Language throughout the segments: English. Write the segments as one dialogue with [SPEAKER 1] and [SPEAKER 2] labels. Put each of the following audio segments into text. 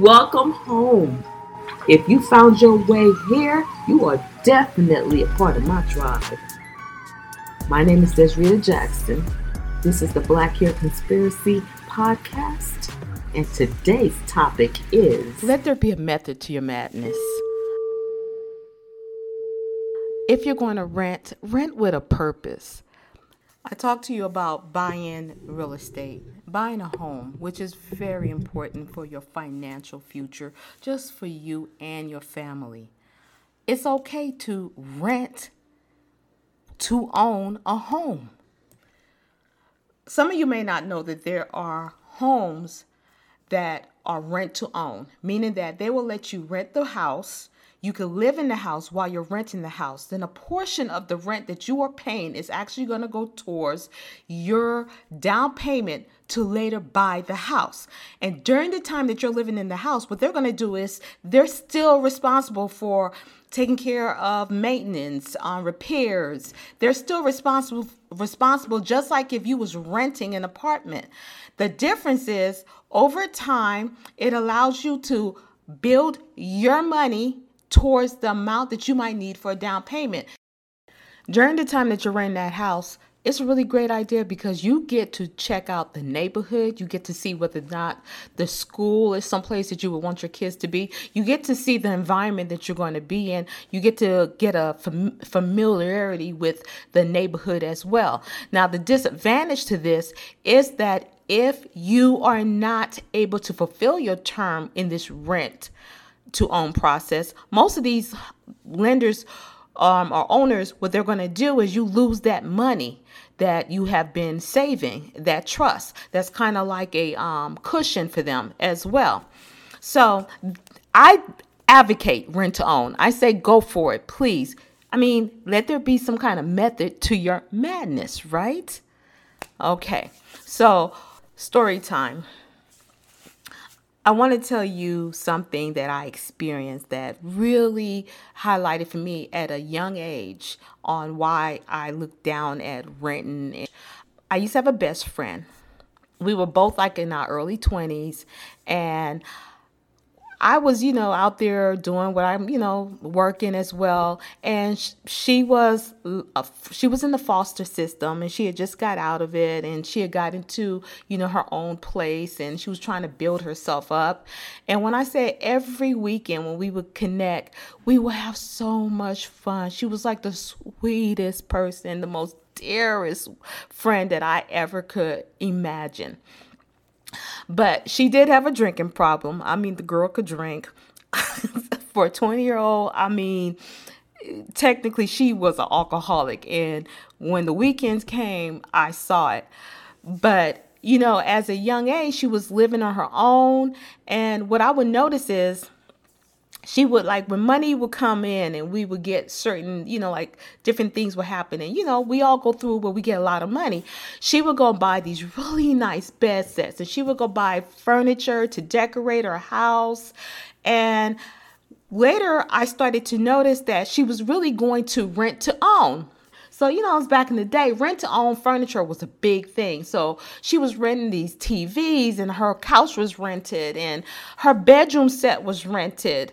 [SPEAKER 1] Welcome home. If you found your way here, you are definitely a part of my tribe. My name is Desrita Jackson. This is the Black Hair Conspiracy podcast, and today's topic is
[SPEAKER 2] Let there be a method to your madness. If you're going to rent, rent with a purpose. I talked to you about buying real estate, buying a home, which is very important for your financial future, just for you and your family. It's okay to rent to own a home. Some of you may not know that there are homes that are rent to own, meaning that they will let you rent the house you can live in the house while you're renting the house. Then a portion of the rent that you are paying is actually going to go towards your down payment to later buy the house. And during the time that you're living in the house, what they're going to do is they're still responsible for taking care of maintenance, uh, repairs. They're still responsible responsible just like if you was renting an apartment. The difference is over time it allows you to build your money towards the amount that you might need for a down payment. During the time that you're renting that house, it's a really great idea because you get to check out the neighborhood. You get to see whether or not the school is someplace that you would want your kids to be. You get to see the environment that you're going to be in. You get to get a fam- familiarity with the neighborhood as well. Now, the disadvantage to this is that if you are not able to fulfill your term in this rent, to own process. Most of these lenders um, or owners, what they're going to do is you lose that money that you have been saving, that trust. That's kind of like a um, cushion for them as well. So I advocate rent to own. I say go for it, please. I mean, let there be some kind of method to your madness, right? Okay, so story time. I want to tell you something that I experienced that really highlighted for me at a young age on why I looked down at renting. I used to have a best friend. We were both like in our early 20s, and I was, you know, out there doing what I'm, you know, working as well. And she was, uh, she was in the foster system and she had just got out of it and she had got into, you know, her own place and she was trying to build herself up. And when I say every weekend when we would connect, we would have so much fun. She was like the sweetest person, the most dearest friend that I ever could imagine. But she did have a drinking problem. I mean, the girl could drink. For a 20 year old, I mean, technically she was an alcoholic. And when the weekends came, I saw it. But, you know, as a young age, she was living on her own. And what I would notice is, she would like when money would come in and we would get certain, you know, like different things would happen. And, you know, we all go through where we get a lot of money. She would go buy these really nice bed sets and she would go buy furniture to decorate her house. And later I started to notice that she was really going to rent to own. So, you know, it was back in the day, rent to own furniture was a big thing. So she was renting these TVs and her couch was rented and her bedroom set was rented.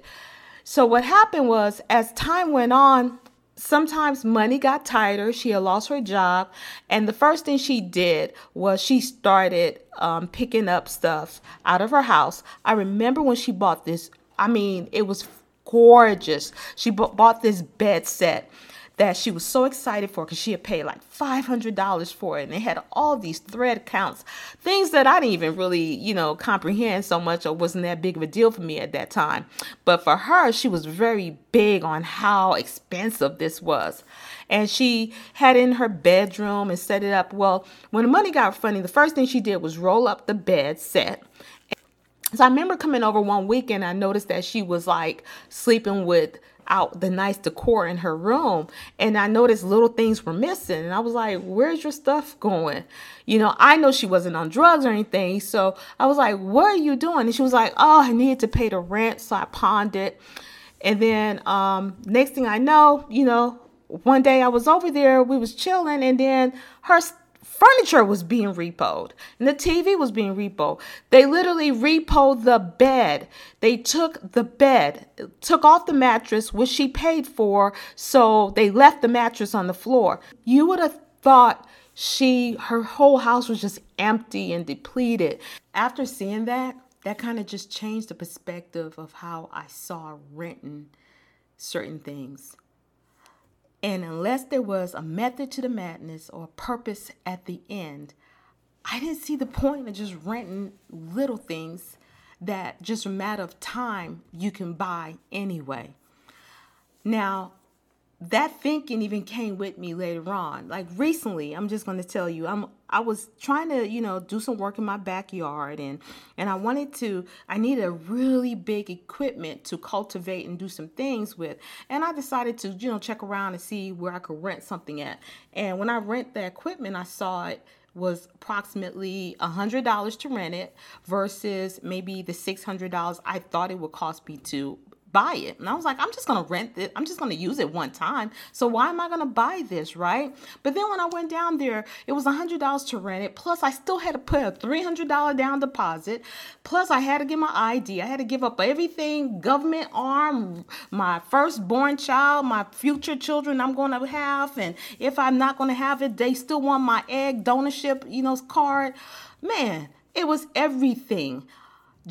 [SPEAKER 2] So what happened was as time went on, sometimes money got tighter. She had lost her job. And the first thing she did was she started um, picking up stuff out of her house. I remember when she bought this, I mean, it was gorgeous. She bought this bed set that she was so excited for because she had paid like $500 for it. And it had all these thread counts, things that I didn't even really, you know, comprehend so much or wasn't that big of a deal for me at that time. But for her, she was very big on how expensive this was. And she had in her bedroom and set it up. Well, when the money got funny, the first thing she did was roll up the bed set so I remember coming over one weekend, I noticed that she was like sleeping with out the nice decor in her room and I noticed little things were missing and I was like, "Where's your stuff going?" You know, I know she wasn't on drugs or anything, so I was like, "What are you doing?" And she was like, "Oh, I needed to pay the rent, so I pawned it." And then um next thing I know, you know, one day I was over there, we was chilling and then her furniture was being repoed and the TV was being repoed. They literally repoed the bed. They took the bed, took off the mattress, which she paid for, so they left the mattress on the floor. You would have thought she her whole house was just empty and depleted. After seeing that, that kind of just changed the perspective of how I saw renting certain things. And unless there was a method to the madness or a purpose at the end, I didn't see the point of just renting little things that just a matter of time you can buy anyway. Now, that thinking even came with me later on. Like recently, I'm just going to tell you, I'm I was trying to, you know, do some work in my backyard and and I wanted to I needed a really big equipment to cultivate and do some things with. And I decided to, you know, check around and see where I could rent something at. And when I rent the equipment, I saw it was approximately $100 to rent it versus maybe the $600 I thought it would cost me to buy it. And I was like, I'm just going to rent it. I'm just going to use it one time. So why am I going to buy this, right? But then when I went down there, it was $100 to rent it. Plus, I still had to put a $300 down deposit. Plus, I had to get my ID. I had to give up everything government arm, my firstborn child, my future children I'm going to have. And if I'm not going to have it, they still want my egg donorship, you know, card. Man, it was everything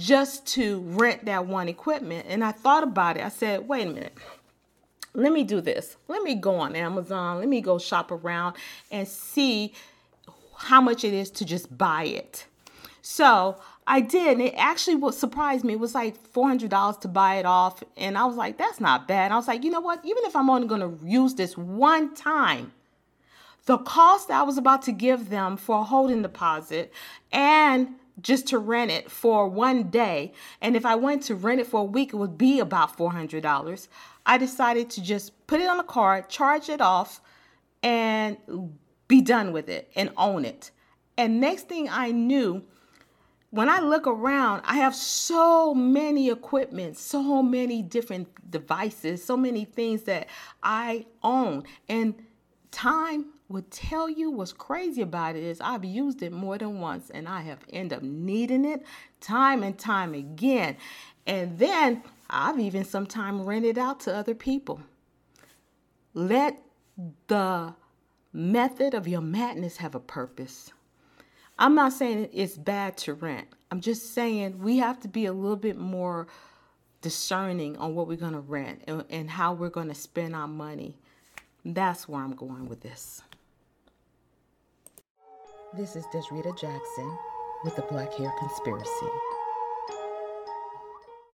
[SPEAKER 2] just to rent that one equipment. And I thought about it. I said, wait a minute. Let me do this. Let me go on Amazon. Let me go shop around and see how much it is to just buy it. So I did, and it actually what surprised me. It was like four hundred dollars to buy it off, and I was like, "That's not bad." And I was like, "You know what? Even if I'm only going to use this one time, the cost I was about to give them for a holding deposit and just to rent it for one day. And if I went to rent it for a week, it would be about $400. I decided to just put it on a card, charge it off, and be done with it and own it. And next thing I knew, when I look around, I have so many equipment, so many different devices, so many things that I own. And time would tell you what's crazy about it is I've used it more than once and I have ended up needing it time and time again. And then I've even sometimes rented out to other people. Let the method of your madness have a purpose. I'm not saying it's bad to rent. I'm just saying we have to be a little bit more discerning on what we're going to rent and, and how we're going to spend our money. That's where I'm going with this.
[SPEAKER 1] This is Desrita Jackson with the Black Hair Conspiracy.